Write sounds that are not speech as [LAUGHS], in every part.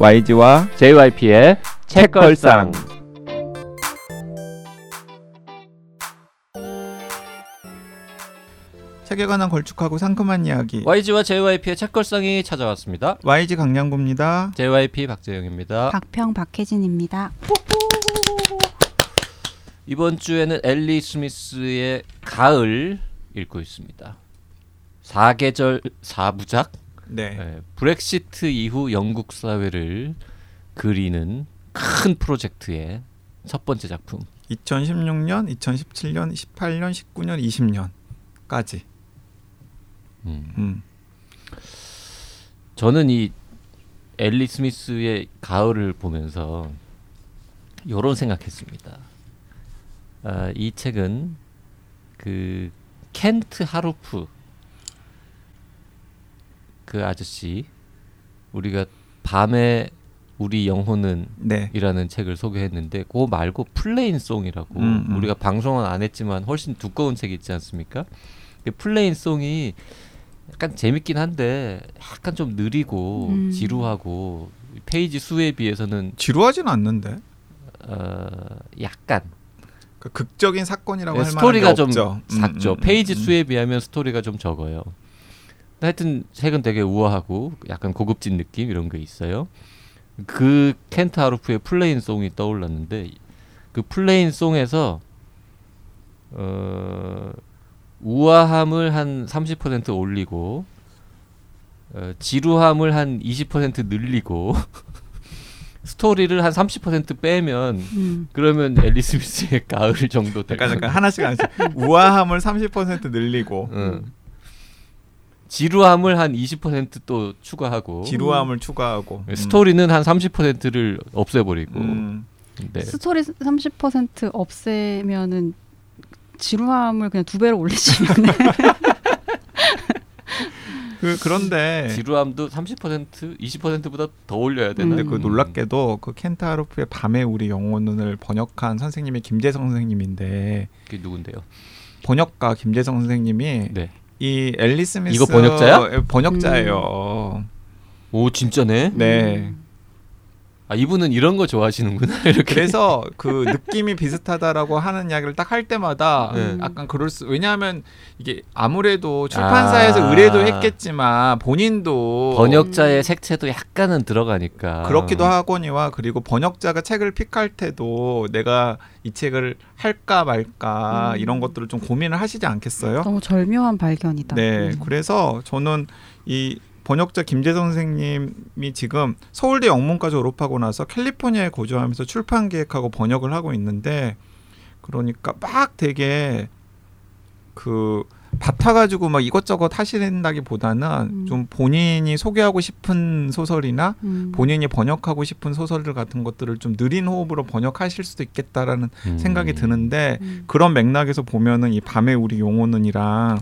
YG와 JYP의 책걸상. 책에 관한 걸쭉하고 상큼한 이야기 YG와 JYP의 책걸상이 찾아왔습니다. YG 강량구입니다. JYP 박재영입니다. 박평 박혜진입니다. 이번 주에는 엘리 스미스의 가을 읽고 있습니다. 사계절 사부작 네. 네, 브렉시트 이후 영국 사회를 그리는 큰 프로젝트의 첫 번째 작품. 2016년, 2017년, 18년, 19년, 20년까지. 음. 음. 저는 이 엘리 스미스의 가을을 보면서 이런 생각했습니다. 아, 이 책은 그 켄트 하루프 그 아저씨 우리가 밤에 우리 영혼은 네. 이라는 책을 소개했는데 그거 말고 플레인송이라고 음, 음. 우리가 방송은 안 했지만 훨씬 두꺼운 책이 있지 않습니까? 그 플레인송이 약간 재밌긴 한데 약간 좀 느리고 음. 지루하고 페이지 수에 비해서는 지루하진 않는데. 어 약간 그 극적인 사건이라고 네, 할 스토리가 만한 게 좀 없죠. 음, 적죠. 음, 음, 페이지 음. 수에 비하면 스토리가 좀 적어요. 하여튼 책은 되게 우아하고 약간 고급진 느낌 이런 게 있어요. 그 켄트 하루프의 플레인 송이 떠올랐는데 그 플레인 송에서 어 우아함을 한 30% 올리고 어, 지루함을 한 20% 늘리고 [LAUGHS] 스토리를 한 30% 빼면 음. 그러면 앨리스 미스의 가을 정도 될 잠깐 잠깐 하나씩 하나씩. 우아함을 30% 늘리고 응. 지루함을 한 20%또 추가하고 지루함을 추가하고 음. 스토리는 한 30%를 없애버리고 음. 네. 스토리 30% 없애면은 지루함을 그냥 두 배로 올리시면 [LAUGHS] 그 그런데 지루함도 30% 20%보다 더 올려야 되나? 근데 그 음. 놀랍게도 그 켄타로프의 밤에 우리 영혼을 번역한 선생님이 김재성 선생님인데 그게 누군데요? 번역가 김재성 선생님이 네. 이 앨리 스 미스 이거 번역자야? 번역자예요. 오 진짜네. 네. 아 이분은 이런 거 좋아하시는구나 [LAUGHS] 이렇게. 그래서 그 느낌이 비슷하다라고 하는 이야기를 딱 할 때마다 네. 약간 그럴 수 왜냐하면 이게 아무래도 출판사에서 아. 의뢰도 했겠지만 본인도 번역자의 음. 색채도 약간은 들어가니까. 그렇기도 하거니와 그리고 번역자가 책을 픽할 때도 내가 이 책을 할까 말까 음. 이런 것들을 좀 고민을 하시지 않겠어요? 너무 절묘한 발견이다. 네, 음. 그래서 저는 이 번역자 김재성 선생님이 지금 서울대 영문과 졸업하고 나서 캘리포니아에 거주하면서 출판 기획하고 번역을 하고 있는데 그러니까 막 되게 그 밭아가지고 막 이것저것 하시는다기보다는 음. 좀 본인이 소개하고 싶은 소설이나 음. 본인이 번역하고 싶은 소설들 같은 것들을 좀 느린 호흡으로 번역하실 수도 있겠다라는 음. 생각이 드는데 음. 그런 맥락에서 보면은 이 밤에 우리 용호는이랑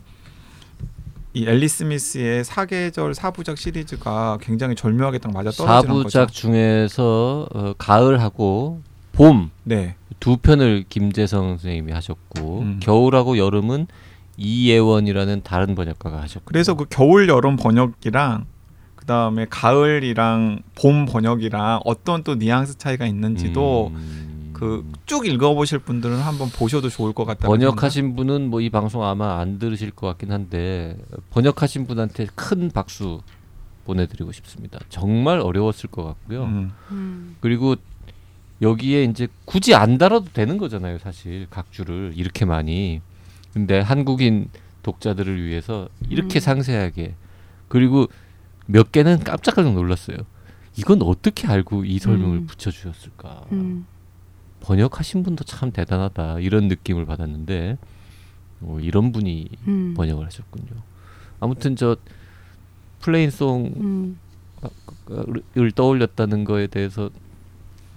이 앨리스 스미스의 사계절 사부작 시리즈가 굉장히 절묘하게 딱 맞아 떨어지는 사부작 거죠. 중에서 어, 가을하고 봄두 네, 편을 김재성 선생님이 하셨고 음. 겨울하고 여름은 이예원이라는 다른 번역가가 하셨고. 그래서 그 겨울 여름 번역이랑 그 다음에 가을이랑 봄 번역이랑 어떤 또 뉘앙스 차이가 있는지도 음. 그 쭉 읽어보실 분들은 한번 보셔도 좋을 것 같다. 번역하신 분은 뭐 이 방송 아마 안 들으실 것 같긴 한데 번역하신 분한테 큰 박수 보내드리고 싶습니다. 정말 어려웠을 것 같고요. 음. 음. 그리고 여기에 이제 굳이 안 달아도 되는 거잖아요, 사실 각 줄을 이렇게 많이. 근데 한국인 독자들을 위해서 이렇게 음. 상세하게 그리고 몇 개는 깜짝깜짝 놀랐어요. 이건 어떻게 알고 이 설명을 음. 붙여주셨을까? 음. 번역하신 분도 참 대단하다 이런 느낌을 받았는데 어, 이런 분이 음. 번역을 하셨군요. 아무튼 저 플레인 송을 음. 떠올렸다는 거에 대해서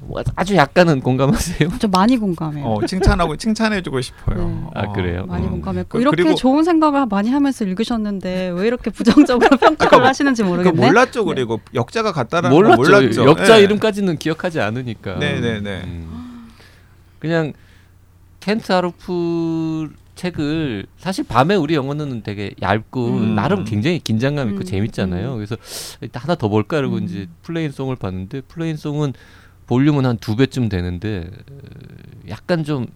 뭐 아주 약간은 공감하세요? 저 많이 공감해요. 어, 칭찬하고 칭찬해주고 싶어요. 네. 아, 어. 그래요? 많이 음. 공감했고 그- 이렇게 그리고- 좋은 생각을 많이 하면서 읽으셨는데 왜 이렇게 부정적으로 [LAUGHS] 평가를 하시는지 그 모르겠네. 몰랐죠 그리고 역자가 같다라는 몰랐죠. 거 몰랐죠. 역자 네. 이름까지는 기억하지 않으니까. 네네네. 음. 그냥 켄트 하루프 책을 사실 밤에 우리 영혼은 되게 얇고 음. 나름 굉장히 긴장감 있고 음, 재밌잖아요. 음. 그래서 일단 하나 더 볼까 이러고 음. 이제 플레인송을 봤는데 플레인송은 볼륨은 한 두 배쯤 되는데 어, 약간 좀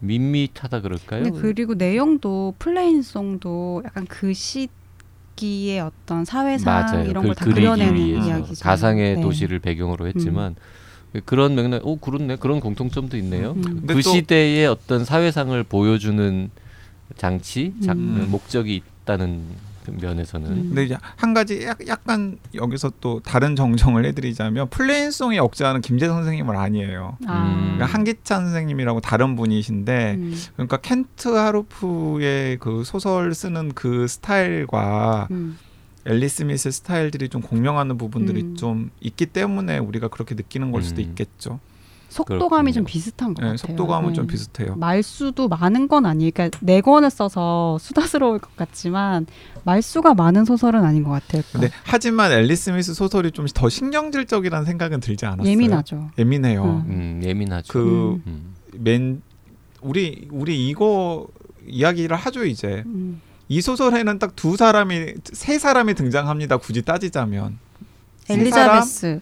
밋밋하다 그럴까요? 근데 그리고 내용도 플레인송도 약간 그 시기의 어떤 사회상 맞아요. 이런 그걸다 그리기 그려내는 위해서 이야기죠. 가상의 네. 도시를 배경으로 했지만 그런 맥락, 오 그렇네 그런 공통점도 있네요. 음. 그 또- 시대의 어떤 사회상을 보여주는 장치, 작, 음. 목적이 있다는 그 면에서는 음. 근데 이제 한 가지 약, 약간 여기서 또 다른 정정을 해드리자면 플레인송의 역자는 김재성 선생님은 아니에요. 아. 음. 그러니까 한기찬 선생님이라고 다른 분이신데 음. 그러니까 켄트 하루프의 그 소설 쓰는 그 스타일과 음. 앨리 스미스 스타일들이 좀 공명하는 부분들이 음. 좀 있기 때문에 우리가 그렇게 느끼는 걸 수도 음. 있겠죠. 속도감이 좀 그렇군요. 비슷한 것 네, 같아요. 속도감은 좀 음. 비슷해요. 말수도 많은 건 아니에요. 그러니까 네 권을 써서 수다스러울 것 같지만 말수가 많은 소설은 아닌 것 같아요. 근데 하지만 앨리 스 미스 소설이 좀 더 신경질적이라는 생각은 들지 않았어요. 예민하죠. 예민해요. 음. 음, 예민하죠. 그 음. 맨 우리 우리 이거 이야기를 하죠 이제 음. 이 소설에는 딱 두 사람이 세 사람이 등장합니다. 굳이 따지자면? 엘리자베스.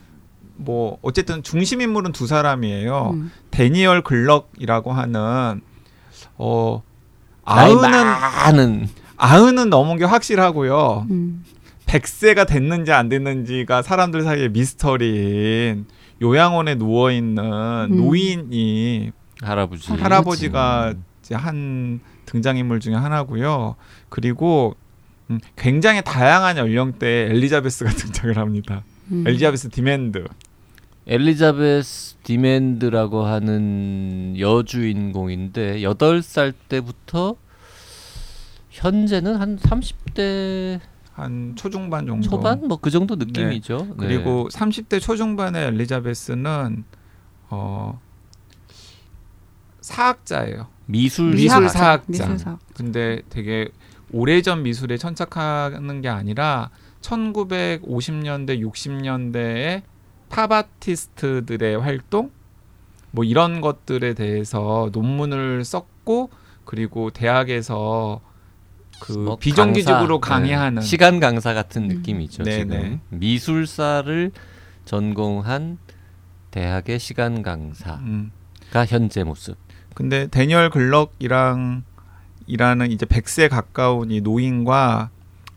뭐 어쨌든 중심 인물은 두 사람이에요. 음. 데니얼 글럭이라고 하는 어 아흔은 많은 아흔은 넘은 게 확실하고요. 음. 100세가 됐는지 안 됐는지가 사람들 사이에 미스터리인 요양원에 누워 있는 음. 노인이 할아버지. 할아버지가 음. 이제 한 등장인물 중에 하나고요. 그리고 음, 굉장히 다양한 연령대의 엘리자베스가 [LAUGHS] 등장을 합니다. 음. 엘리자베스 디맨드. 엘리자베스 디맨드라고 하는 여주인공인데 여덟 살 때부터 현재는 한 30대 한 초중반 정도. 초반 뭐 그 정도 느낌이죠. 네. 그리고 30대 초중반의 엘리자베스는 어 사학자예요. 미술 미술 사학. 사학자. 미술사학. 근데 되게 오래전 미술에 천착하는 게 아니라 1950년대 60년대의 팝 아티스트들의 활동 뭐 이런 것들에 대해서 논문을 썼고 그리고 대학에서 그 뭐 비정기적으로 강사, 강의하는 네. 시간 강사 같은 음. 느낌이죠. 네, 지금 네. 미술사를 전공한 대학의 시간 강사가 음. 현재 모습. 근데 데니얼 글럭이랑 이라는 이제 100세 가까운 이 노인과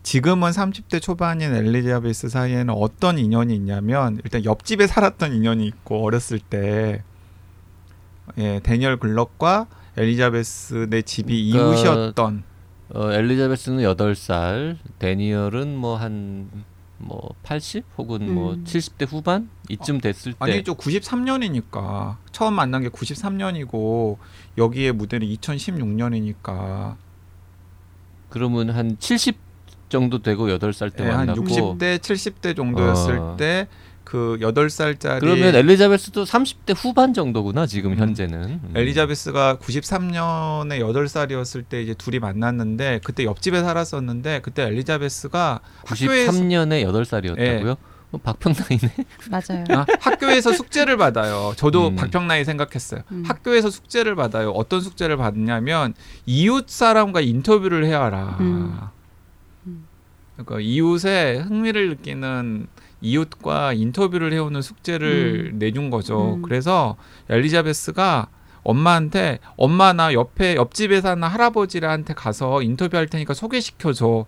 지금은 30대 초반인 엘리자베스 사이에는 어떤 인연이 있냐면 일단 옆집에 살았던 인연이 있고 어렸을 때 예, 데니얼 글럭과 엘리자베스네 집이 그러니까 이웃이었던 어, 엘리자베스는 8살, 데니얼은 뭐 한뭐80 혹은 뭐 음. 70대 후반 이쯤 됐을 때 아니죠 93년이니까 처음 만난 게 93년이고 여기에 무대는 2016년이니까 그러면 한 70 정도 되고 8살 때 예, 한 만났고 60대 70대 정도였을 어. 때그 8살짜리 그러면 엘리자베스도 30대 후반 정도구나 지금 음. 현재는. 음. 엘리자베스가 93년에 8살이었을 때 이제 둘이 만났는데 그때 옆집에 살았었는데 그때 엘리자베스가 학교에서 93년에 8살이었다고요? 어, 박평나이네. 맞아요. 아, 학교에서 숙제를 받아요. 저도 음. 박평나이 생각했어요. 음. 학교에서 숙제를 받아요. 어떤 숙제를 받냐면 이웃 사람과 인터뷰를 해야 하라. 음. 음. 그러니까 이웃에 흥미를 느끼는 이웃과 인터뷰를 해오는 숙제를 내준 거죠. 음. 그래서 엘리자베스가 엄마한테 엄마 나 옆에 옆집에 사는 할아버지한테 가서 인터뷰할 테니까 소개시켜줘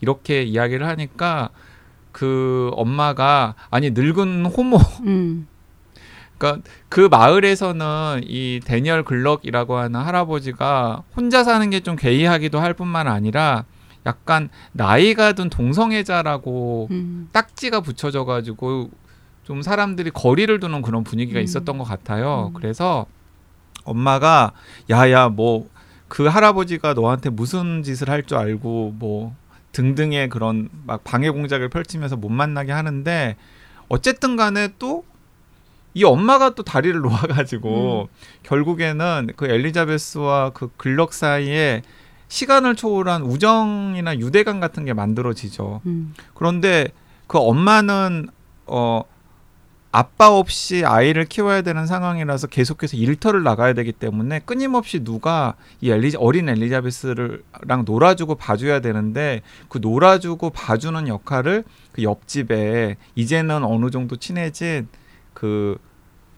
이렇게 이야기를 하니까 그 엄마가 아니 늙은 호모 음. 그러니까 그 마을에서는 이 데니얼 글럭이라고 하는 할아버지가 혼자 사는 게 좀 괴이하기도 할 뿐만 아니라 약간 나이가 든 동성애자라고 음. 딱지가 붙여져 가지고 좀 사람들이 거리를 두는 그런 분위기가 음. 있었던 것 같아요. 음. 그래서 엄마가 야야 뭐 그 할아버지가 너한테 무슨 짓을 할 줄 알고 뭐 등등의 그런 막 방해 공작을 펼치면서 못 만나게 하는데 어쨌든 간에 또 이 엄마가 또 다리를 [LAUGHS] 놓아가지고 결국에는 그 엘리자베스와 그 글럭 사이에 시간을 초월한 우정이나 유대감 같은 게 만들어지죠. 음. 그런데 그 엄마는 어 아빠 없이 아이를 키워야 되는 상황이라서 계속해서 일터를 나가야 되기 때문에 끊임없이 누가 이 엘리 어린 엘리자베스랑 놀아주고 봐줘야 되는데 그 놀아주고 봐주는 역할을 그 옆집에 이제는 어느 정도 친해진 그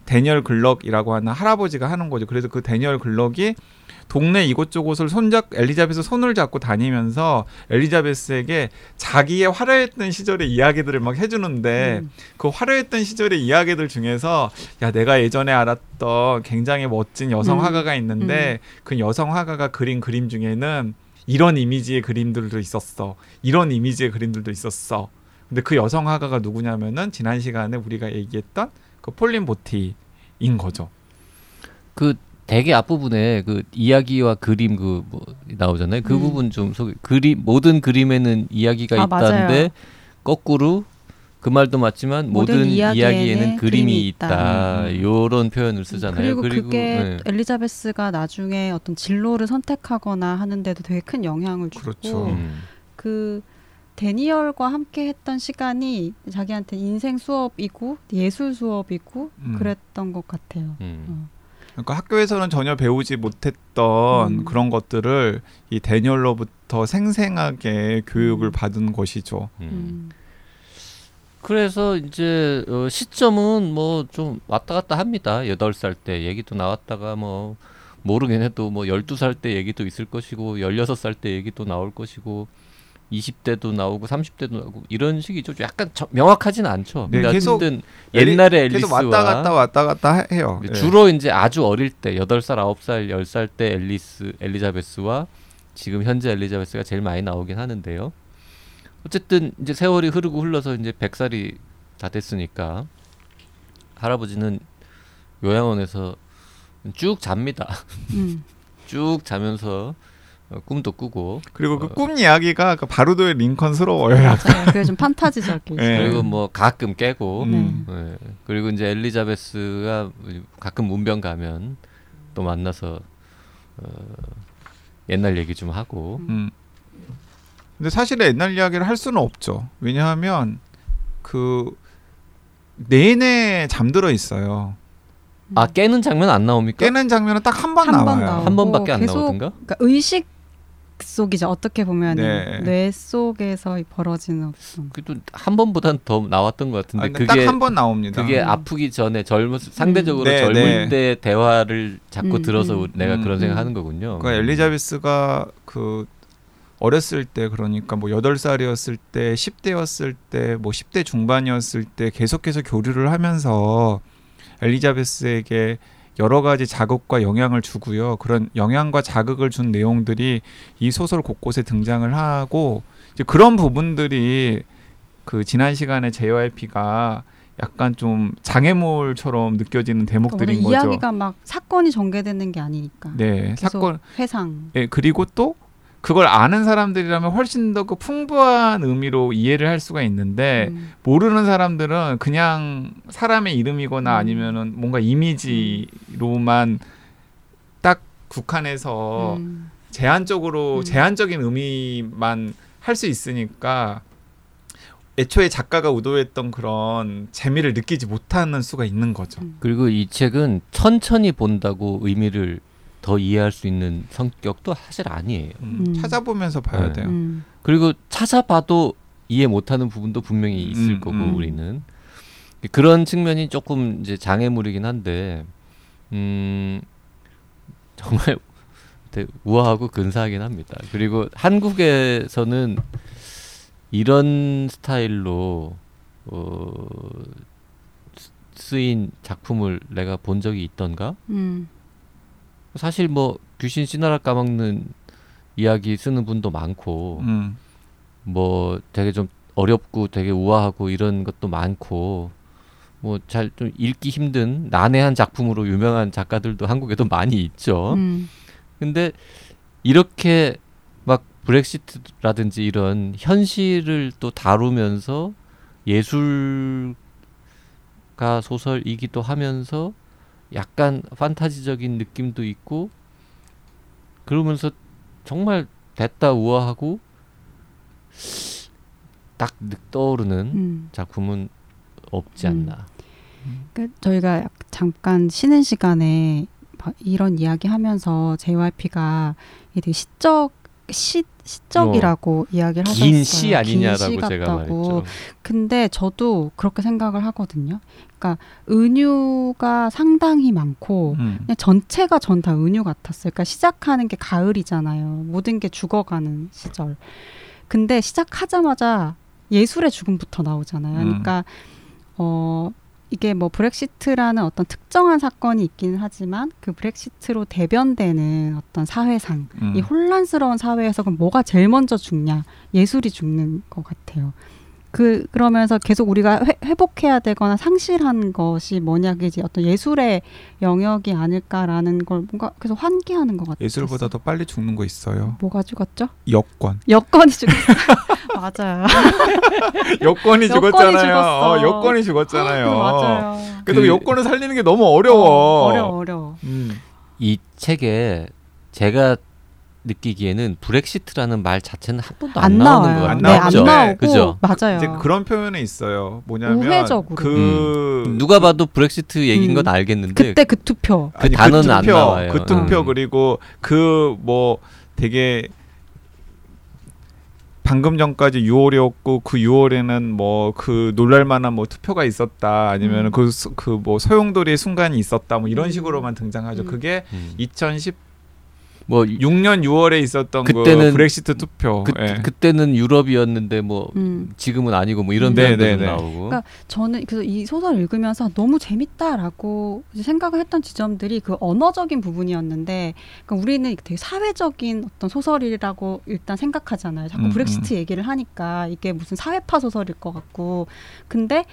데니얼 글럭이라고 하는 할아버지가 하는 거죠. 그래서 그 데니얼 글럭이 동네 이곳저곳을 손잡 엘리자베스 손을 잡고 다니면서 엘리자베스에게 자기의 화려했던 시절의 이야기들을 막 해주는데 음. 그 화려했던 시절의 이야기들 중에서 야 내가 예전에 알았던 굉장히 멋진 여성 음. 화가가 있는데 그 여성 화가가 그린 그림 중에는 이런 이미지의 그림들도 있었어 이런 이미지의 그림들도 있었어 근데 그 여성 화가가 누구냐면은 지난 시간에 우리가 얘기했던 그 폴린 보티인 거죠. 그 대개 앞부분에 그 이야기와 그림 그 뭐 나오잖아요. 그 음. 부분 좀 소개. 그림 모든 그림에는 이야기가 아, 있다는데 맞아요. 거꾸로 그 말도 맞지만 모든, 모든 이야기에는, 이야기에는 그림이 그림이 있다. 있다. 음. 요런 표현을 쓰잖아요. 그리고, 그게 네. 엘리자베스가 나중에 어떤 진로를 선택하거나 하는데도 되게 큰 영향을 주고 그렇죠. 음. 그 데니얼과 함께 했던 시간이 자기한테 인생 수업이고 예술 수업이고 음. 그랬던 것 같아요. 음. 그러니까 학교에서는 전혀 배우지 못했던 음. 그런 것들을 이 데니얼로부터 생생하게 교육을 음. 받은 것이죠. 음. 음. 그래서 이제 어, 시점은 뭐 좀 왔다 갔다 합니다. 여덟 살 때 얘기도 나왔다가 뭐 모르긴 해도 뭐 열두 살 때 얘기도 있을 것이고 열여섯 살 때 얘기도 나올 것이고 20대도 나오고 30대도 나오고 이런 식이죠. 약간 저- 명확하진 않죠. 네, 근데 계속 어쨌든 옛날에 계속 앨리스와 왔다 갔다 왔다 갔다 해- 해요. 예. 주로 이제 아주 어릴 때 여덟 살 아홉 살열살때 앨리스 엘리자베스와 지금 현재 엘리자베스가 제일 많이 나오긴 하는데요. 어쨌든 이제 세월이 흐르고 흘러서 이제 백살이 다 됐으니까 할아버지는 요양원에서 쭉 잡니다. 음. [LAUGHS] 쭉 자면서 어, 꿈도 꾸고 그리고 그 꿈 이야기가 그 바루도의 링컨스러워요. 맞아요. 그게 좀 판타지적이죠. 예. 그리고 뭐 가끔 깨고 음. 예. 그리고 이제 엘리자베스가 가끔 문병 가면 또 만나서 어, 옛날 얘기 좀 하고 음. 근데 사실 옛날 이야기를 할 수는 없죠. 왜냐하면 그 내내 잠들어 있어요. 아 깨는 장면 안 나옵니까? 깨는 장면은 딱 한 번 나와요. 한 번밖에 안 계속 나오던가? 그러니까 의식 속이죠. 어떻게 보면 네. 뇌 속에서 벌어지는 그래도 한 번보단 더 나왔던 것 같은데 아, 그게 딱 한 번 나옵니다. 그게 음. 아프기 전에 젊은 상대적으로 네, 젊을 네. 때 대화를 자꾸 음, 들어서 음. 내가 음, 그런 음. 생각하는 거군요. 그러니까 엘리자베스가 그 어렸을 때 그러니까 뭐 여덟 살이었을 때 10대였을 때뭐 10대 중반이었을 때 계속해서 교류를 하면서 엘리자베스에게 여러 가지 자극과 영향을 주고요. 그런 영향과 자극을 준 내용들이 이 소설 곳곳에 등장을 하고 이제 그런 부분들이 그 지난 시간에 JYP가 약간 좀 장애물처럼 느껴지는 대목들인 거죠. 이야기가 막 사건이 전개되는 게 아니니까. 네, 사건 회상. 예, 그리고 또 그걸 아는 사람들이라면 훨씬 더 그 풍부한 의미로 이해를 할 수가 있는데 음. 모르는 사람들은 그냥 사람의 이름이거나 음. 아니면은 뭔가 이미지로만 딱 국한해서 음. 제한적으로 음. 제한적인 의미만 할 수 있으니까 애초에 작가가 의도했던 그런 재미를 느끼지 못하는 수가 있는 거죠. 음. 그리고 이 책은 천천히 본다고 의미를 더 이해할 수 있는 성격도 사실 아니에요. 음, 음. 찾아보면서 봐야 네. 돼요. 음. 그리고 찾아봐도 이해 못하는 부분도 분명히 있을 음, 거고 음. 우리는 그런 측면이 조금 이제 장애물이긴 한데 음 정말 [LAUGHS] 되게 우아하고 근사하긴 합니다. 그리고 한국에서는 이런 스타일로 어, 쓰- 쓰인 작품을 내가 본 적이 있던가? 음. 사실 뭐 귀신 씨나라 까먹는 이야기 쓰는 분도 많고 음. 뭐 되게 좀 어렵고 되게 우아하고 이런 것도 많고 뭐 잘 좀 읽기 힘든 난해한 작품으로 유명한 작가들도 한국에도 많이 있죠. 음. 근데 이렇게 막 브렉시트라든지 이런 현실을 또 다루면서 예술가 소설이기도 하면서 약간 판타지적인 느낌도 있고 그러면서 정말 됐다 우아하고 딱늑 떠오르는 음. 작품은 없지 음. 않나. 그 저희가 약- 잠깐 쉬는 시간에 막 이런 이야기 하면서 JYP가 되게 시적 시 시적이라고 이야기를 하셨어요. 어, 긴시긴 아니냐라고 시 제가. 말했죠. 근데 저도 그렇게 생각을 하거든요. 그러니까 은유가 상당히 많고 음. 그냥 전체가 전 다 은유 같았어요. 그러니까 시작하는 게 가을이잖아요. 모든 게 죽어가는 시절. 근데 시작하자마자 예술의 죽음부터 나오잖아요. 음. 그러니까 어 이게 뭐 브렉시트라는 어떤 특정한 사건이 있기는 하지만 그 브렉시트로 대변되는 어떤 사회상 음. 이 혼란스러운 사회에서 그럼 뭐가 제일 먼저 죽냐? 예술이 죽는 것 같아요. 그 그러면서 계속 우리가 회, 회복해야 되거나 상실한 것이 뭐냐 그게 어떤 예술의 영역이 아닐까라는 걸 뭔가 계속 환기하는 것 같아요. 예술보다 더 빨리 죽는 거 있어요. 뭐가 죽었죠? 여권. 여건이 죽었어요. [LAUGHS] 맞아요. [LAUGHS] 여권이 여권이 죽었잖아요. 어, 여권이 죽었잖아요. 맞아요. 그래도 그- 여권을 살리는 게 너무 어려워. 어 려워, 어려워. 음. 이 책에 제가 느끼기에는 브렉시트라는 말 자체는 한 번도 안, 안 나오는. 것안 같아요. 네, 안 나오죠. 나오고 그죠? 맞아요. 이제 그런 표현이 있어요. 뭐냐면 우회적으로. 그 누가 봐도 브렉시트 얘기인 음. 건 알겠는데 그때 그 투표. 그 단어는 안 투표, 나와요. 그 투표 음. 그리고 그 뭐 되게 방금 전까지 6월이었고 그 6월에는 뭐 그 놀랄만한 뭐 투표가 있었다 아니면 음. 그그 뭐 소용돌이의 순간이 있었다 뭐 이런 음. 식으로만 등장하죠. 음. 그게 음. 2016년 뭐 6월에 있었던 그 그때는 브렉시트 투표. 그, 예. 그때는 유럽이었는데 뭐 음. 지금은 아니고 뭐 이런 음. 표현도 네, 네, 네. 나오고 그러니까 저는 그래서 이 소설 읽으면서 너무 재밌다라고 생각을 했던 지점들이 그 언어적인 부분이었는데 그러니까 우리는 되게 사회적인 어떤 소설이라고 일단 생각하잖아요. 자꾸 음, 브렉시트 얘기를 하니까 이게 무슨 사회파 소설일 것 같고 근데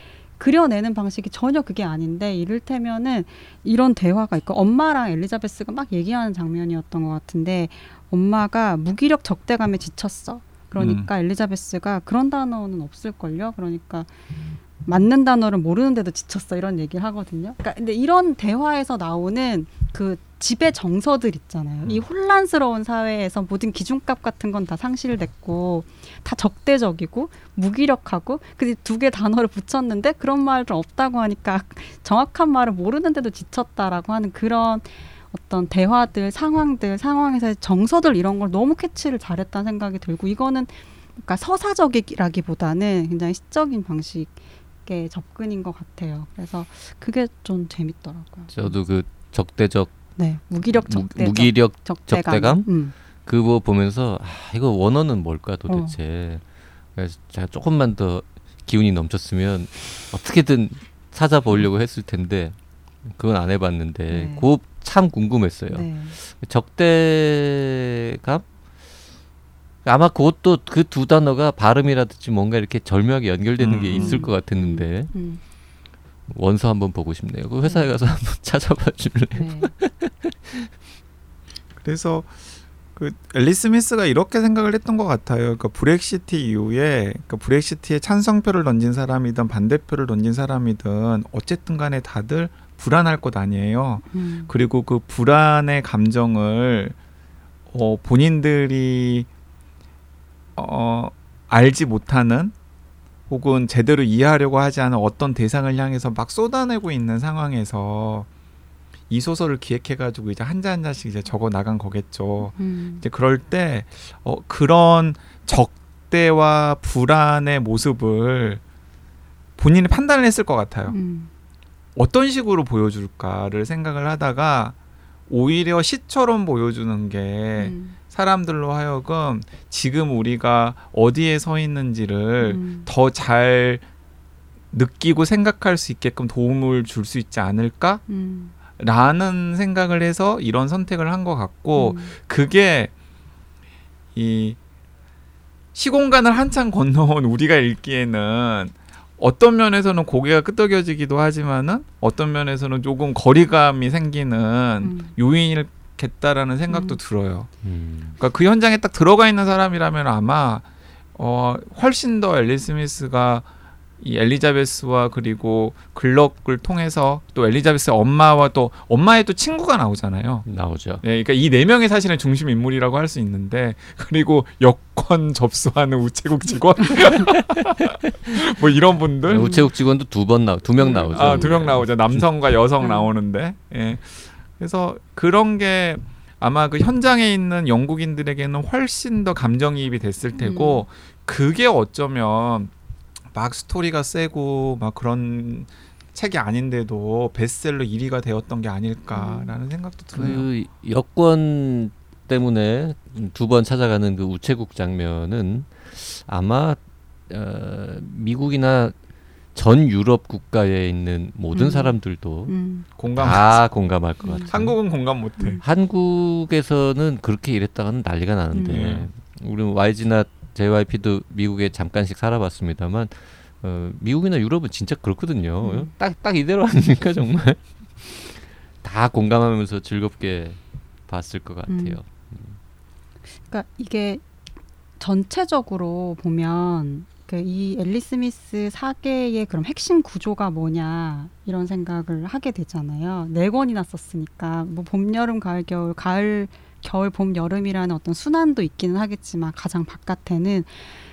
그려내는 방식이 전혀 그게 아닌데 이를테면은 이런 대화가 있고 엄마랑 엘리자베스가 막 얘기하는 장면이었던 것 같은데 엄마가 무기력 적대감에 지쳤어. 그러니까 엘리자베스가 그런 단어는 없을걸요. 그러니까 맞는 단어를 모르는데도 지쳤어 이런 얘기를 하거든요. 그러니까 근데 이런 대화에서 나오는 그 지배 정서들 있잖아요. 이 혼란스러운 사회에서 모든 기준값 같은 건 다 상실됐고 다 적대적이고 무기력하고 그 두 개 단어를 붙였는데 그런 말은 없다고 하니까 정확한 말을 모르는데도 지쳤다라고 하는 그런 어떤 대화들, 상황들, 상황에서의 정서들 이런 걸 너무 캐치를 잘했다는 생각이 들고 이거는 그러니까 서사적이라기보다는 굉장히 시적인 방식 의 접근인 것 같아요. 그래서 그게 좀 재밌더라고요. 저도 그 적대적 네, 무기력 무, 적대적 무기력 적대감. 적대감? 음. 그거 보면서 아, 이거 원어는 뭘까 도대체. 그래서 제가 조금만 더 기운이 넘쳤으면 어떻게든 찾아보려고 했을 텐데 그건 안 해봤는데 네. 그거 참 궁금했어요. 네. 적대감? 아마 그것도 그 두 단어가 발음이라든지 뭔가 이렇게 절묘하게 연결되는 게 음. 있을 것 같았는데 음. 원서 한번 보고 싶네요. 그 회사에 가서 한번 [LAUGHS] 찾아봐 줄래? 네. [LAUGHS] 그래서 그 앨리스 스미스가 이렇게 생각을 했던 것 같아요. 그러니까 브렉시트 이후에 그러니까 브렉시트에 찬성표를 던진 사람이든 반대표를 던진 사람이든 어쨌든 간에 다들 불안할 것 아니에요. 음. 그리고 그 불안의 감정을 어, 본인들이 어, 알지 못하는 혹은 제대로 이해하려고 하지 않은 어떤 대상을 향해서 막 쏟아내고 있는 상황에서 이 소설을 기획해가지고 이제 한자 한자씩 이제 적어 나간 거겠죠. 음. 이제 그럴 때 어, 그런 적대와 불안의 모습을 본인이 판단을 했을 것 같아요. 음. 어떤 식으로 보여줄까를 생각을 하다가 오히려 시처럼 보여주는 게 음. 사람들로 하여금 지금 우리가 어디에 서 있는지를 음. 더잘 느끼고 생각할 수 있게끔 도움을 줄 수 있지 않을까? 음. 라는 생각을 해서 이런 선택을 한 것 같고 음. 그게 이 시공간을 한참 건너온 우리가 읽기에는 어떤 면에서는 고개가 끄덕여지기도 하지만은 어떤 면에서는 조금 거리감이 생기는 음. 요인 이겠다라는 생각도 음. 들어요. 음. 그러니까 그 현장에 딱 들어가 있는 사람이라면 아마 어 훨씬 더 앨리 스미스가 이 엘리자베스와 그리고 글럭을 통해서 또 엘리자베스 엄마와 또 엄마의 또 친구가 나오잖아요. 나오죠. 네, 그러니까 이 네 명이 사실은 중심 인물이라고 할 수 있는데 그리고 여권 접수하는 우체국 직원 [LAUGHS] 뭐 이런 분들 우체국 직원도 두 번 나오, 두명 나오죠. 아, 두 명 나오죠. 남성과 여성 음. 나오는데. 예. 그래서 그런 게 아마 그 현장에 있는 영국인들에게는 훨씬 더 감정이입이 됐을 테고 그게 어쩌면 막 스토리가 세고 막 그런 책이 아닌데도 베스트셀러 1위가 되었던 게 아닐까라는 생각도 드네요. 그 여권 때문에 두 번 찾아가는 그 우체국 장면은 아마 어, 미국이나 전 유럽 국가에 있는 모든 음. 사람들도 음. 공감. 다 공감할 것 음. 같아요. 한국은 공감 못해. 음. 한국에서는 그렇게 일했다가는 난리가 나는데 음. 우리 YG나 JYP도 미국에 잠깐씩 살아봤습니다만 어, 미국이나 유럽은 진짜 그렇거든요. 음. 딱딱 이대로 하니까 정말 [LAUGHS] 다 공감하면서 즐겁게 봤을 것 같아요. 음. 그러니까 이게 전체적으로 보면 그이 앨리 스미스 사계의 그럼 핵심 구조가 뭐냐 이런 생각을 하게 되잖아요. 네 권이나 썼으니까 뭐 봄, 여름, 가을, 겨울, 가을, 겨울, 봄, 여름이라는 어떤 순환도 있기는 하겠지만 가장 바깥에는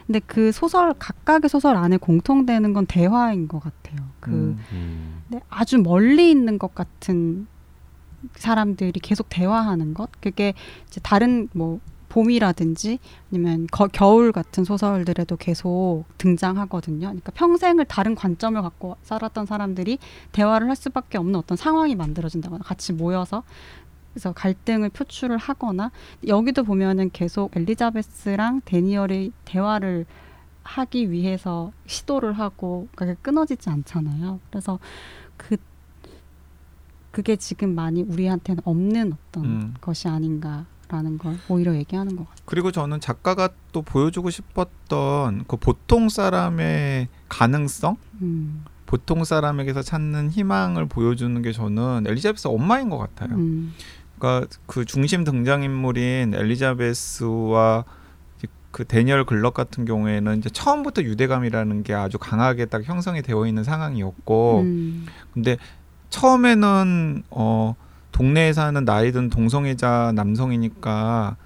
근데 그 소설 각각의 소설 안에 공통되는 건 대화인 것 같아요. 그 음. 음. 네, 아주 멀리 있는 것 같은 사람들이 계속 대화하는 것 그게 이제 다른 뭐 봄이라든지 아니면 거, 겨울 같은 소설들에도 계속 등장하거든요. 그러니까 평생을 다른 관점을 갖고 살았던 사람들이 대화를 할 수밖에 없는 어떤 상황이 만들어진다거나 같이 모여서 그래서 갈등을 표출을 하거나 여기도 보면은 계속 엘리자베스랑 데니얼의 대화를 하기 위해서 시도를 하고 그게 끊어지지 않잖아요. 그래서 그 그게 지금 많이 우리한테는 없는 어떤 음. 것이 아닌가 라는 걸 오히려 얘기하는 것 같아요. 그리고 저는 작가가 또 보여주고 싶었던 그 보통 사람의 가능성, 음, 보통 사람에게서 찾는 희망을 보여주는 게 저는 엘리자베스 엄마인 것 같아요. 음, 그러니까 그 중심 등장인물인 엘리자베스와 그 데니얼 글럭 같은 경우에는 이제 처음부터 유대감이라는 게 아주 강하게 딱 형성이 되어 있는 상황이었고, 음, 근데 처음에는 어 동네에 사는 나이든 동성애자 남성이니까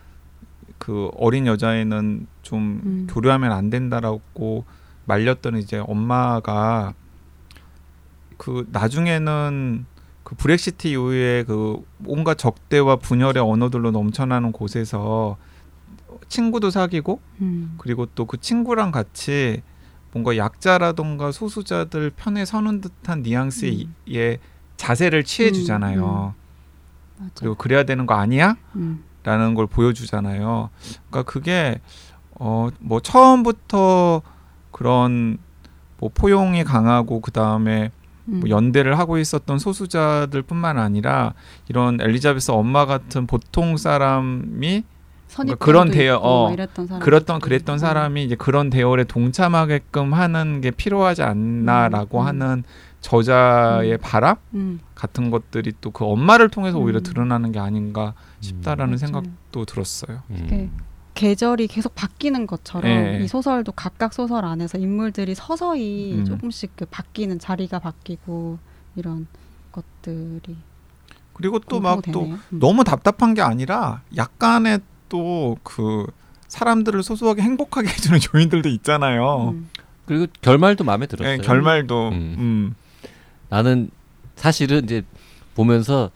그 어린 여자애는 좀 음. 교류하면 안 된다라고 말렸던 이제 엄마가 그 나중에는 그 브렉시트 이후에 그 온갖 적대와 분열의 언어들로 넘쳐나는 곳에서 친구도 사귀고 음, 그리고 또 그 친구랑 같이 뭔가 약자라던가 소수자들 편에 서는 듯한 뉘앙스의 음. 의 자세를 취해 주잖아요. 맞아. 그리고 그래야 되는 거 아니야? 음, 라는 걸 보여주잖아요. 그러니까 그게 어 뭐 처음부터 그런 뭐 포용이 강하고 그 다음에 음, 뭐 연대를 하고 있었던 소수자들뿐만 아니라 이런 엘리자베스 엄마 같은 보통 사람이 선입견도 그런 대여- 어, 사람 그랬던 그랬던 사람이 이제 그런 대열에 동참하게끔 하는 게 필요하지 않나라고 음, 음. 하는 저자의 음. 바람 음, 같은 것들이 또 그 엄마를 통해서 오히려 음. 드러나는 게 아닌가 싶다라는 맞아요. 생각도 들었어요. 음. 계절이 계속 바뀌는 것처럼 예. 이 소설도 각각 소설 안에서 인물들이 서서히 음. 조금씩 그 바뀌는 자리가 바뀌고 이런 것들이 그리고 또 막또 공통되네요. 음. 너무 답답한 게 아니라 약간의 또 그 사람들을 소소하게 행복하게 [LAUGHS] 해주는 요인들도 있잖아요. 음. 그리고 결말도 마음에 들었어요. 예, 결말도 음. 음. 나는 사실은 이제 보면서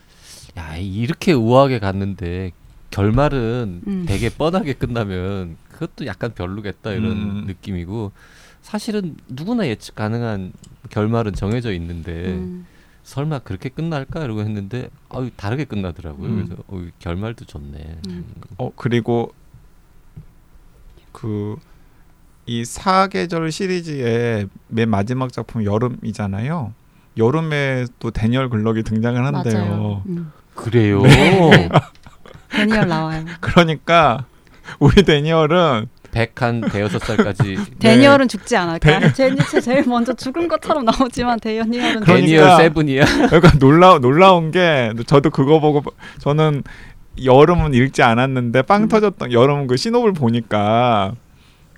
야 이렇게 우아하게 갔는데 결말은 음. 되게 뻔하게 끝나면 그것도 약간 별로겠다 이런 음. 느낌이고 사실은 누구나 예측 가능한 결말은 정해져 있는데 음. 설마 그렇게 끝날까 이러고 했는데 아유 다르게 끝나더라고요. 음. 그래서 어, 결말도 좋네. 음. 어 그리고 그 이 사계절 시리즈의 맨 마지막 작품 여름이잖아요. 여름에 또 데니얼 글럭이 등장을 한대요. 맞아요. 음. 그래요. 네. [LAUGHS] 데니얼 나와요. [LAUGHS] 그러니까 우리 데니얼은 백한 대여섯 살까지 [LAUGHS] 데니얼은 죽지 않을까? 제니체 제일 먼저 죽은 것처럼 나오지만 데니얼은 그러니까- 데니얼 세븐이야. 그러니까 놀라 놀라운 게 저도 그거 보고 저는 여름은 읽지 않았는데 빵 음. 터졌던 여름 그 신호를 보니까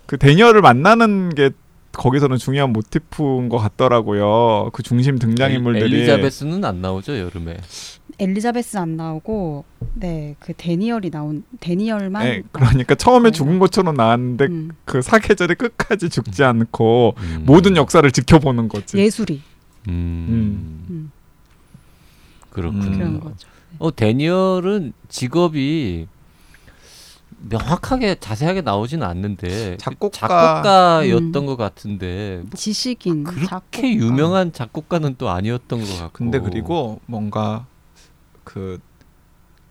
그 데니얼을 만나는 게 거기서는 중요한 모티프인 것 같더라고요. 그 중심 등장인물들이 엘리자베스는 안 나오죠 여름에. 엘리자베스 안 나오고 네 그 데니얼이 나온 데니얼만 네, 그러니까 처음에 네. 죽은 것처럼 나왔는데 음, 그 사계절에 끝까지 죽지 않고 음. 모든 역사를 지켜보는 거지. 예술이 음. 음, 그렇군요. 음. 그런 거죠. 어 데니얼은 직업이 명확하게 자세하게 나오지는 않는데 작곡가. 작곡가였던 음. 것 같은데 뭐 지식인 그렇게 작곡가. 유명한 작곡가는 또 아니었던 것 같고. 근데 그리고 뭔가 그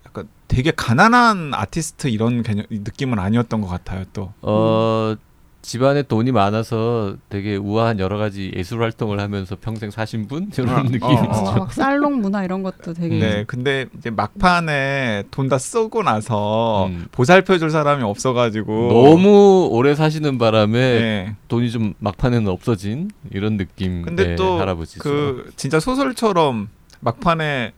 약간 되게 가난한 아티스트 이런 개념 느낌은 아니었던 것 같아요. 또 어 집안에 돈이 많아서 되게 우아한 여러 가지 예술 활동을 하면서 평생 사신 분 [LAUGHS] 이런 어, 느낌이죠. 어, 어, 막 살롱 문화 이런 것도 되게 네, 근데 이제 막판에 돈 다 쓰고 나서 음. 보살펴줄 사람이 없어가지고 너무 오래 사시는 바람에 네. 돈이 좀 막판에는 없어진 이런 느낌의 근데 또 네, 할아버지죠. 그 진짜 소설처럼 막판에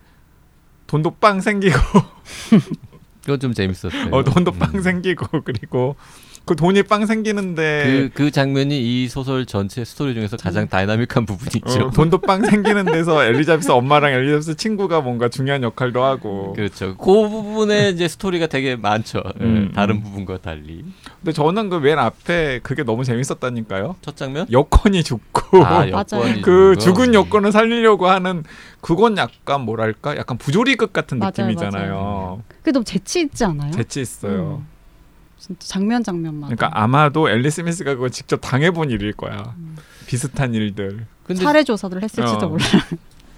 돈도 빵 생기고 [LAUGHS] 그건 좀 재밌었어요. 어, 돈도 음. 빵 생기고 그리고 그 돈이 빵 생기는데 그, 그 장면이 이 소설 전체 스토리 중에서 가장 다이나믹한 부분이죠. 어, 돈도 빵 생기는 데서 엘리자베스 엄마랑 엘리자베스 친구가 뭔가 중요한 역할도 하고 그렇죠. 그 부분에 이제 스토리가 되게 많죠. 예, 음, 다른 음. 부분과 달리. 근데 저는 그 맨 앞에 그게 너무 재밌었다니까요 첫 장면? 여권이 죽고 아, [LAUGHS] 맞아요. 여권이 그 거. 죽은 여권을 살리려고 하는 그건 약간 뭐랄까 약간 부조리극 같은 맞아요, 느낌이잖아요 그게 너무 재치 있지 않아요? 재치 있어요 음. 진짜 장면 장면마다 그러니까 아마도 앨리 스미스가 그걸 직접 당해본 일일 거야 음. 비슷한 일들 근데 사례 조사를 했을지도 어. 몰라요.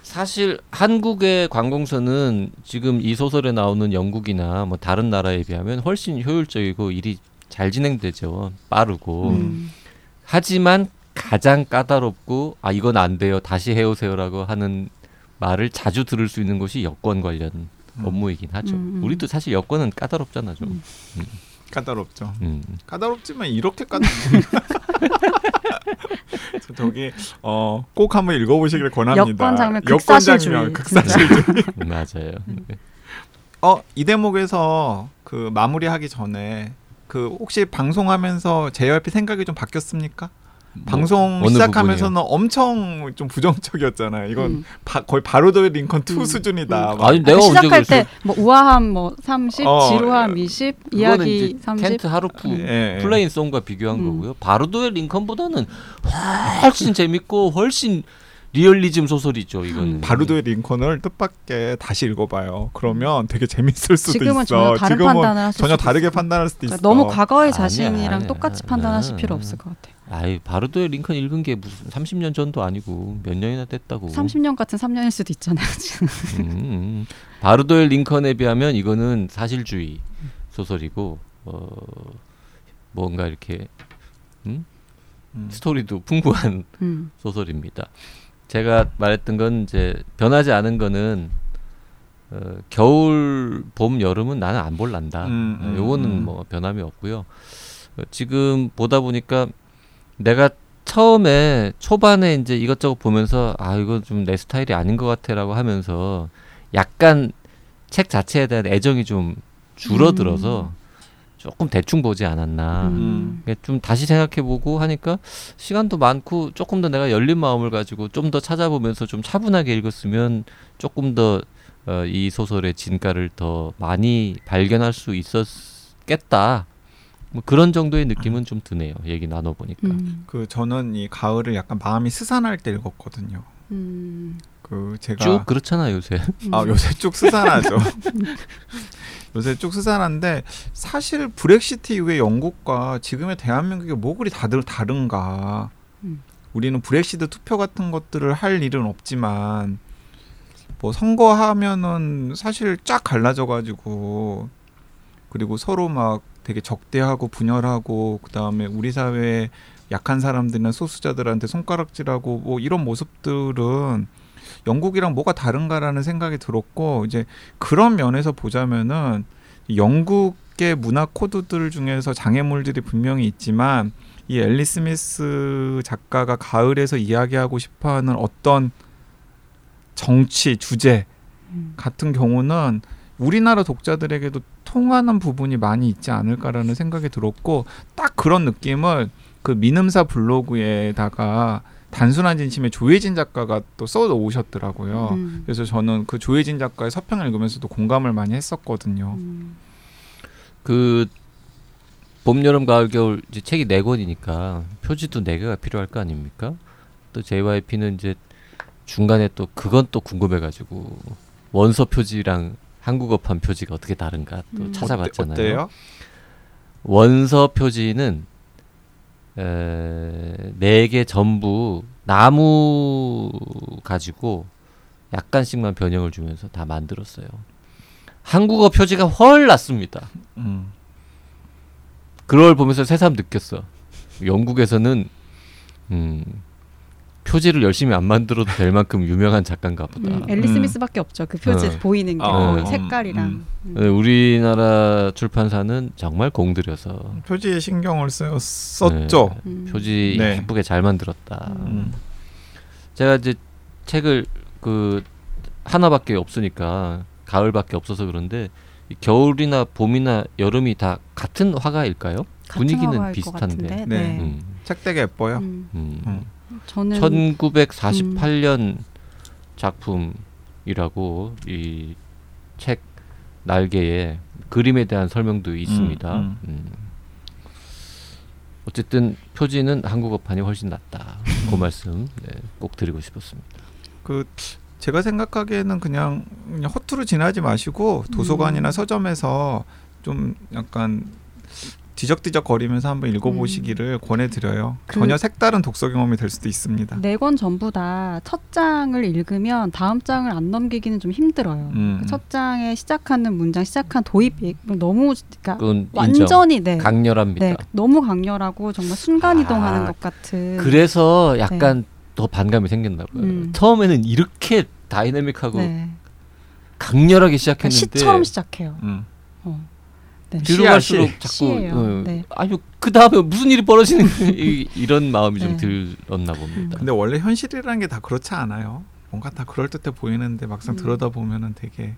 사실 한국의 관공서는 지금 이 소설에 나오는 영국이나 뭐 다른 나라에 비하면 훨씬 효율적이고 일이 잘 진행되죠. 빠르고. 음. 하지만 가장 까다롭고 아 이건 안 돼요. 다시 해오세요라고 하는 말을 자주 들을 수 있는 것이 여권 관련 음. 업무이긴 하죠. 음, 음. 우리도 사실 여권은 까다롭잖아 좀. 음. 까다롭죠 음. 까다롭지만 이렇게 까다롭 [LAUGHS] 저기 어, 꼭 한번 읽어보시길 권합니다. 여권 장면 극사실주의. 장면 극사실주의. [LAUGHS] 맞아요. 네. 어, 이 대목에서 그 마무리하기 전에 그 혹시 방송하면서 JYP 생각이 좀 바뀌었습니까? 방송 뭐, 시작하면서는 엄청 좀 부정적이었잖아요. 이건 음. 바, 거의 바로더 링컨 2 음. 수준이다. 음. 막. 아니, 내가 시작할? 때 뭐 우아함 뭐 30, 어, 지루함 20, 그거는 이야기 이제 30. 켄트 하루프 예, 예. 플레인 송과 비교한 음. 거고요. 바르도의 링컨보다는 훨씬 재밌고 훨씬 리얼리즘 소설이죠. 이거는. 바루도의 링컨을 뜻밖의 다시 읽어봐요. 그러면 되게 재밌을 수도 지금은 있어. 전혀 다른 지금은 판단을 하실 전혀 수도 다르게. 판단할 수도 있어. 그러니까 너무 과거의 아니야, 자신이랑 아니야. 똑같이 판단하실 아. 필요 없을 것 같아요. 아이 바르도의 링컨 읽은 게 무슨 30년 전도 아니고 몇 년이나 됐다고. 30년 같은 3년일 수도 있잖아요. 지금. 음, 음. 바르도의 링컨에 비하면 이거는 사실주의 소설이고 어 뭔가 이렇게 음? 음. 스토리도 풍부한 음. 소설입니다. 제가 말했던 건 이제 변하지 않은 거는 어, 겨울, 봄, 여름은 나는 안 볼란다. 음, 어, 음, 요거는 음. 뭐 변함이 없고요. 어, 지금 보다 보니까 내가 처음에 초반에 이제 이것저것 보면서 아 이거 좀 내 스타일이 아닌 것 같아라고 하면서 약간 책 자체에 대한 애정이 좀 줄어들어서 조금 대충 보지 않았나. 음. 좀 다시 생각해보고 하니까 시간도 많고 조금 더 내가 열린 마음을 가지고 좀 더 찾아보면서 좀 차분하게 읽었으면 조금 더 어, 이 소설의 진가를 더 많이 발견할 수 있었겠다. 뭐 그런 정도의 느낌은 좀 드네요. 얘기 나눠 보니까. 음. 그 저는 이 가을을 약간 마음이 스산할 때 읽었거든요. 음. 그 제가 쭉 그렇잖아 요새. 아 요새 쭉 스산하죠. [LAUGHS] 요새 쭉 스산한데 사실 브렉시트 이후에 영국과 지금의 대한민국이 뭐 그리 다들 다른가. 음. 우리는 브렉시트 투표 같은 것들을 할 일은 없지만 뭐 선거하면은 사실 쫙 갈라져 가지고 그리고 서로 막 되게 적대하고 분열하고 그다음에 우리 사회에 약한 사람들이나 소수자들한테 손가락질하고 뭐 이런 모습들은 영국이랑 뭐가 다른가라는 생각이 들었고 이제 그런 면에서 보자면은 영국의 문화 코드들 중에서 장애물들이 분명히 있지만 이 앨리 스미스 작가가 가을에서 이야기하고 싶어하는 어떤 정치 주제 음. 같은 경우는 우리나라 독자들에게도 통하는 부분이 많이 있지 않을까라는 생각이 들었고 딱 그런 느낌을 그 민음사 블로그에다가 단순한 진심의 조혜진 작가가 또 써오셨더라고요. 음. 그래서 저는 그 조혜진 작가의 서평을 읽으면서도 공감을 많이 했었거든요. 음. 그 봄, 여름, 가을, 겨울 이제 책이 네 권이니까 표지도 네 개가 필요할 거 아닙니까? 또 JYP는 이제 중간에 또 그건 또 궁금해가지고 원서 표지랑 한국어판 표지가 어떻게 다른가 또 음. 찾아봤잖아요. 어때, 요 원서 표지는 네 개 전부 나무 가지고 약간씩만 변형을 주면서 다 만들었어요. 한국어 표지가 훨 낫습니다. 음. 그걸 보면서 새삼 느꼈어. 영국에서는 음, 표지를 열심히 안 만들어도 될 만큼 유명한 작가인가 보다. 음, 앨리스 음. 미스밖에 없죠. 그 표지 네. 보이는 게 어, 음, 색깔이랑. 음. 음. 네, 우리나라 출판사는 정말 공들여서 표지에 신경을 써, 썼죠. 음. 표지 네. 예쁘게 잘 만들었다. 음. 제가 이제 책을 그 하나밖에 없으니까 가을밖에 없어서 그런데 이 겨울이나 봄이나 여름이 다 같은 화가일까요? 같은 분위기는 비슷한데. 같은데, 네. 네. 음, 책 되게 예뻐요. 음. 음. 음. 저는 1948년 작품이라고 이 책 날개에 그림에 대한 설명도 있습니다. 음. 음. 어쨌든 표지는 한국어판이 훨씬 낫다. 그 [LAUGHS] 말씀 네, 꼭 드리고 싶었습니다. 그 제가 생각하기에는 그냥, 그냥 허투루 지나지 마시고 도서관이나 음. 서점에서 좀 약간 뒤적뒤적 거리면서 한번 읽어보시기를 권해드려요. 그- 전혀 색다른 독서 경험이 될 수도 있습니다. 네 권 전부 다 첫 장을 읽으면 다음 장을 안 넘기기는 좀 힘들어요. 음. 그 첫 장에 시작하는 문장, 시작한 도입 예- 너무 그러니까. 완전히 네, 강렬합니다. 네 너무 강렬하고 정말 순간 이동하는 아, 것 같은. 그래서 약간 더 반감이 생겼나 봐요. 음. 처음에는 이렇게 다이내믹하고 네. 강렬하게 그러니까 시작했는데 시처럼 시작해요. 음. 어. 네. 뒤로 갈수록 시. 자꾸. 어, 네. 아유 그 다음에 무슨 일이 벌어지는 이- 이런 마음이 좀 네. 들었나 봅니다. 근데 원래 현실이라는 게 다 그렇지 않아요. 뭔가 다 그럴 듯해 보이는데 막상 음. 들여다 보면은 되게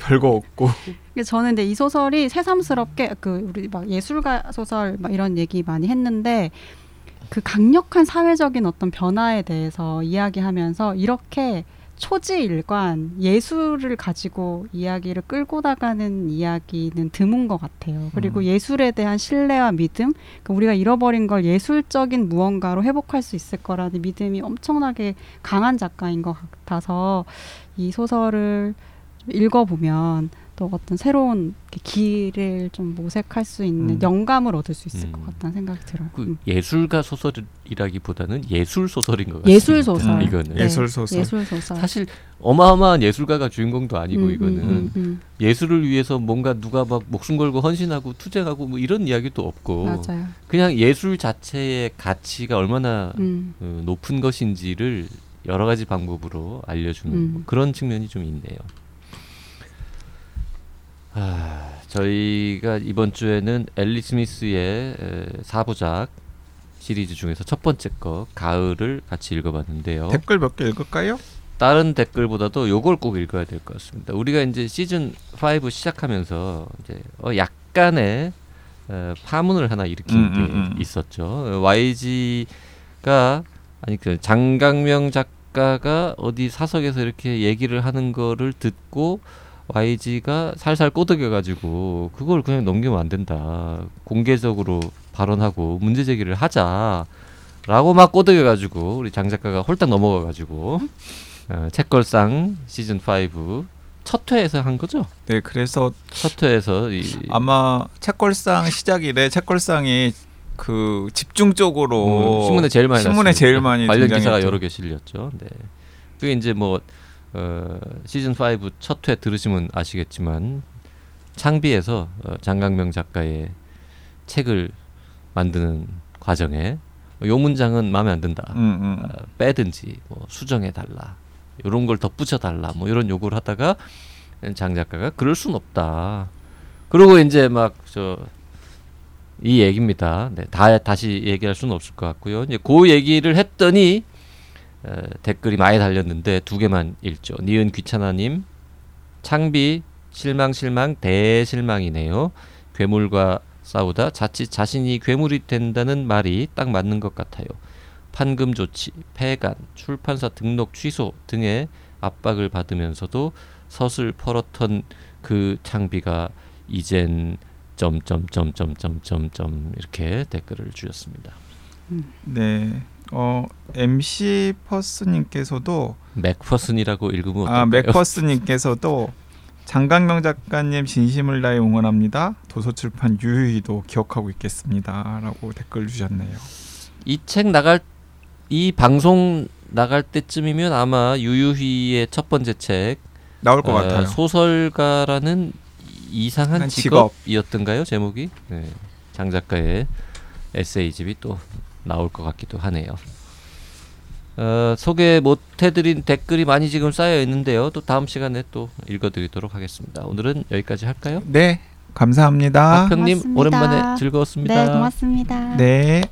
별거 없고. [LAUGHS] 저는 근데 이 소설이 새삼스럽게 그 우리 막 예술가 소설 막 이런 얘기 많이 했는데 그 강력한 사회적인 어떤 변화에 대해서 이야기하면서 이렇게 초지일관 예술을 가지고 이야기를 끌고 나가는 이야기는 드문 것 같아요. 그리고 음. 예술에 대한 신뢰와 믿음, 그러니까 우리가 잃어버린 걸 예술적인 무언가로 회복할 수 있을 거라는 믿음이 엄청나게 강한 작가인 것 같아서 이 소설을 읽어보면 또 어떤 새로운 길을 좀 모색할 수 있는 음. 영감을 얻을 수 있을 음. 것 같다는 생각이 들어요. 그 음. 예술가 소설이라기보다는 예술 소설인 것 같습니다. 예술 소설, 음, 이거는 네, 예술 소설. 예술 소설. 사실 어마어마한 예술가가 주인공도 아니고 음, 이거는 음, 음, 음. 예술을 위해서 뭔가 누가 막 목숨 걸고 헌신하고 투쟁하고 뭐 이런 이야기도 없고 맞아요. 그냥 예술 자체의 가치가 얼마나 음. 어, 높은 것인지를 여러 가지 방법으로 알려주는 음. 뭐 그런 측면이 좀 있네요. 아, 저희가 이번 주에는 앨리 스미스의 에, 사부작 시리즈 중에서 첫 번째 거 가을을 같이 읽어봤는데요. 댓글 몇 개 읽을까요? 다른 댓글보다도 요걸 꼭 읽어야 될 것 같습니다. 우리가 이제 시즌 5 시작하면서 이제 어 약간의 어, 파문을 하나 일으킨 음, 게 음, 음. 있었죠. 어, YG가 아니 그 장강명 작가가 어디 사석에서 이렇게 얘기를 하는 거를 듣고 YG가 살살 꼬드겨 가지고 그걸 그냥 넘기면 안 된다. 공개적으로 발언하고 문제 제기를 하자라고 막 꼬드겨 가지고 우리 장 작가가 홀딱 넘어가 가지고 어, 책걸상 시즌 5 첫 회에서 한 거죠. 네, 그래서 첫 회에서 이 아마 책걸상 시작 이래. 책걸상이 그 집중적으로 음, 신문에 제일 많이 신문에 났습니다. 제일 많이 관련 기사가. 여러 개 실렸죠. 네. 그게 이제 뭐 어, 시즌 5 첫 회 들으시면 아시겠지만 창비에서 어, 장강명 작가의 책을 만드는 과정에 요 문장은 마음에 안 든다. 음, 음. 어, 빼든지 뭐 수정해 달라. 이런 걸 덧붙여 달라. 뭐 이런 요구를 하다가 장 작가가 그럴 순 없다. 그리고 이제 막 저 이 얘기입니다. 네, 다 다시 얘기할 수는 없을 것 같고요. 이제 그 얘기를 했더니 에, 댓글이 많이 달렸는데 두 개만 읽죠. 니은 귀찮아님 창비 실망 실망 대실망이네요. 괴물과 싸우다 자칫 자신이 괴물이 된다는 말이 딱 맞는 것 같아요. 판금 조치, 폐간, 출판사 등록 취소 등의 압박을 받으면서도 서슬 펄었던 그 창비가 이젠 점점점점점점점 이렇게 댓글을 주셨습니다. 네. 어 MC 퍼스님께서도 맥퍼슨이라고 읽으면 아 어떨까요? 맥퍼스님께서도 장강명 작가님 진심을 다해 응원합니다. 도서출판 유유히도 기억하고 있겠습니다.라고 댓글 주셨네요. 이 책 나갈 이 방송 나갈 때쯤이면 아마 유유희의 첫 번째 책 나올 것 어, 같아요. 소설가라는 이상한. 직업이었던가요 제목이 네. 장 작가의 에세이집이 또 나올 것 같기도 하네요. 어, 소개 못해드린 댓글이 많이 지금 쌓여 있는데요. 또 다음 시간에 또 읽어드리도록 하겠습니다. 오늘은 여기까지 할까요? 네, 감사합니다. 박평님 고맙습니다. 오랜만에 즐거웠습니다. 네, 고맙습니다. 네.